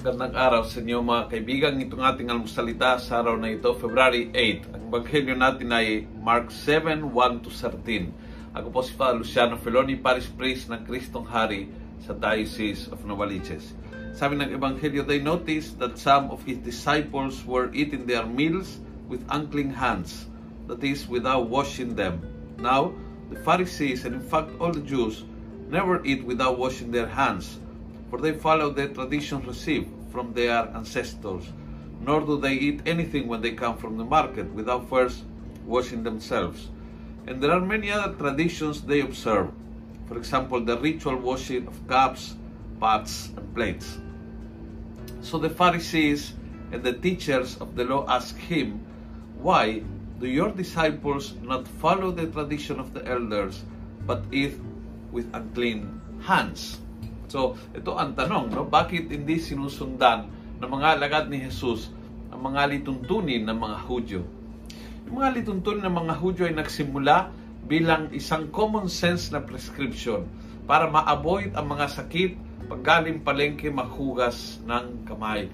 Magandang araw sa inyo mga kaibigan. Itong ating almusalita sa araw na ito, February 8. Ang Ebanghelyo natin ay Mark 7, 1 to 13. Ako po si Father Luciano Feloni, Parish Priest ng Kristong Hari sa Diocese of Novaliches. Sabi ng Ebanghelyo, they noticed that some of his disciples were eating their meals with unclean hands, that is, without washing them. Now, the Pharisees, and in fact all the Jews, never eat without washing their hands, for they follow the traditions received from their ancestors, nor do they eat anything when they come from the market without first washing themselves. And there are many other traditions they observe. For example, the ritual washing of cups, pots, and plates. So the Pharisees and the teachers of the law asked him, Why do your disciples not follow the tradition of the elders, but eat with unclean hands? So, ito ang tanong, no? Bakit hindi sinusundan ng mga alagad ni Jesus ang mga lituntunin ng mga Hudyo? Yung mga lituntunin ng mga Hudyo ay nagsimula bilang isang common sense na prescription para ma-avoid ang mga sakit paggaling palengke maghugas ng kamay.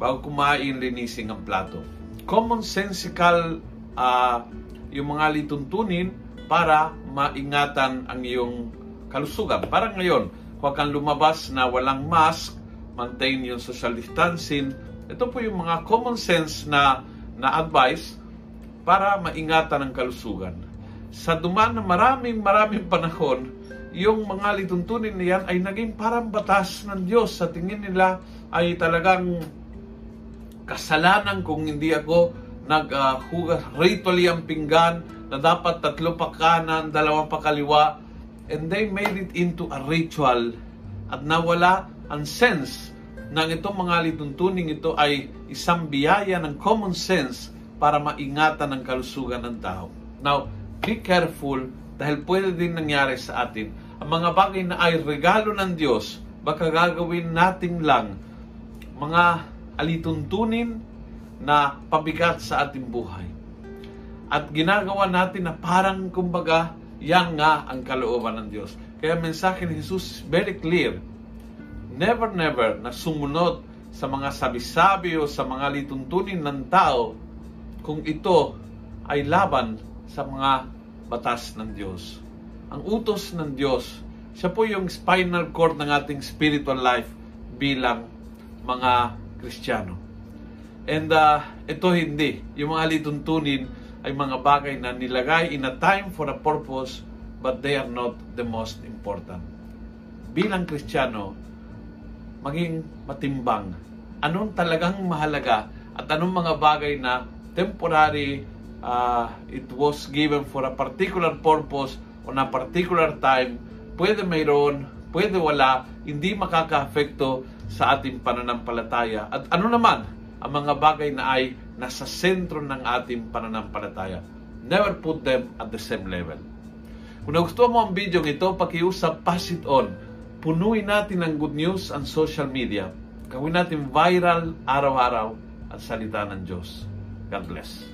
Bago kumain, linisin ang plato. Common sensical uh, yung mga lituntunin para maingatan ang iyong kalusugan. Parang ngayon, huwag kang lumabas na walang mask, maintain yung social distancing. Ito po yung mga common sense na, na advice para maingatan ang kalusugan. Sa dumaan ng maraming maraming panahon, yung mga lituntunin niyan ay naging parang batas ng Diyos. Sa tingin nila ay talagang kasalanan kung hindi ako naghugas uh, ritually ang pinggan na dapat tatlo pa kanan, dalawang pa kaliwa and they made it into a ritual at nawala ang sense ng itong mga lituntuning ito ay isang biyaya ng common sense para maingatan ang kalusugan ng tao. Now, be careful dahil pwede din nangyari sa atin. Ang mga bagay na ay regalo ng Diyos, baka gagawin natin lang mga alituntunin na pabigat sa ating buhay. At ginagawa natin na parang kumbaga yan nga ang kalooban ng Diyos. Kaya mensahe ni Jesus is very clear. Never, never na sumunod sa mga sabi-sabi o sa mga lituntunin ng tao kung ito ay laban sa mga batas ng Diyos. Ang utos ng Diyos, siya po yung spinal cord ng ating spiritual life bilang mga Kristiyano. And uh, ito hindi. Yung mga lituntunin ay mga bagay na nilagay in a time for a purpose but they are not the most important. Bilang Kristiyano, maging matimbang. Anong talagang mahalaga at anong mga bagay na temporary uh, it was given for a particular purpose on a particular time, pwede mayroon, pwede wala, hindi makaka-apekto sa ating pananampalataya. At ano naman ang mga bagay na ay nasa sentro ng ating pananampalataya. Never put them at the same level. Kung nagustuhan mo ang video ito, pakiusap, pass it on. Punuin natin ng good news ang social media. Gawin natin viral araw-araw ang salita ng Diyos. God bless.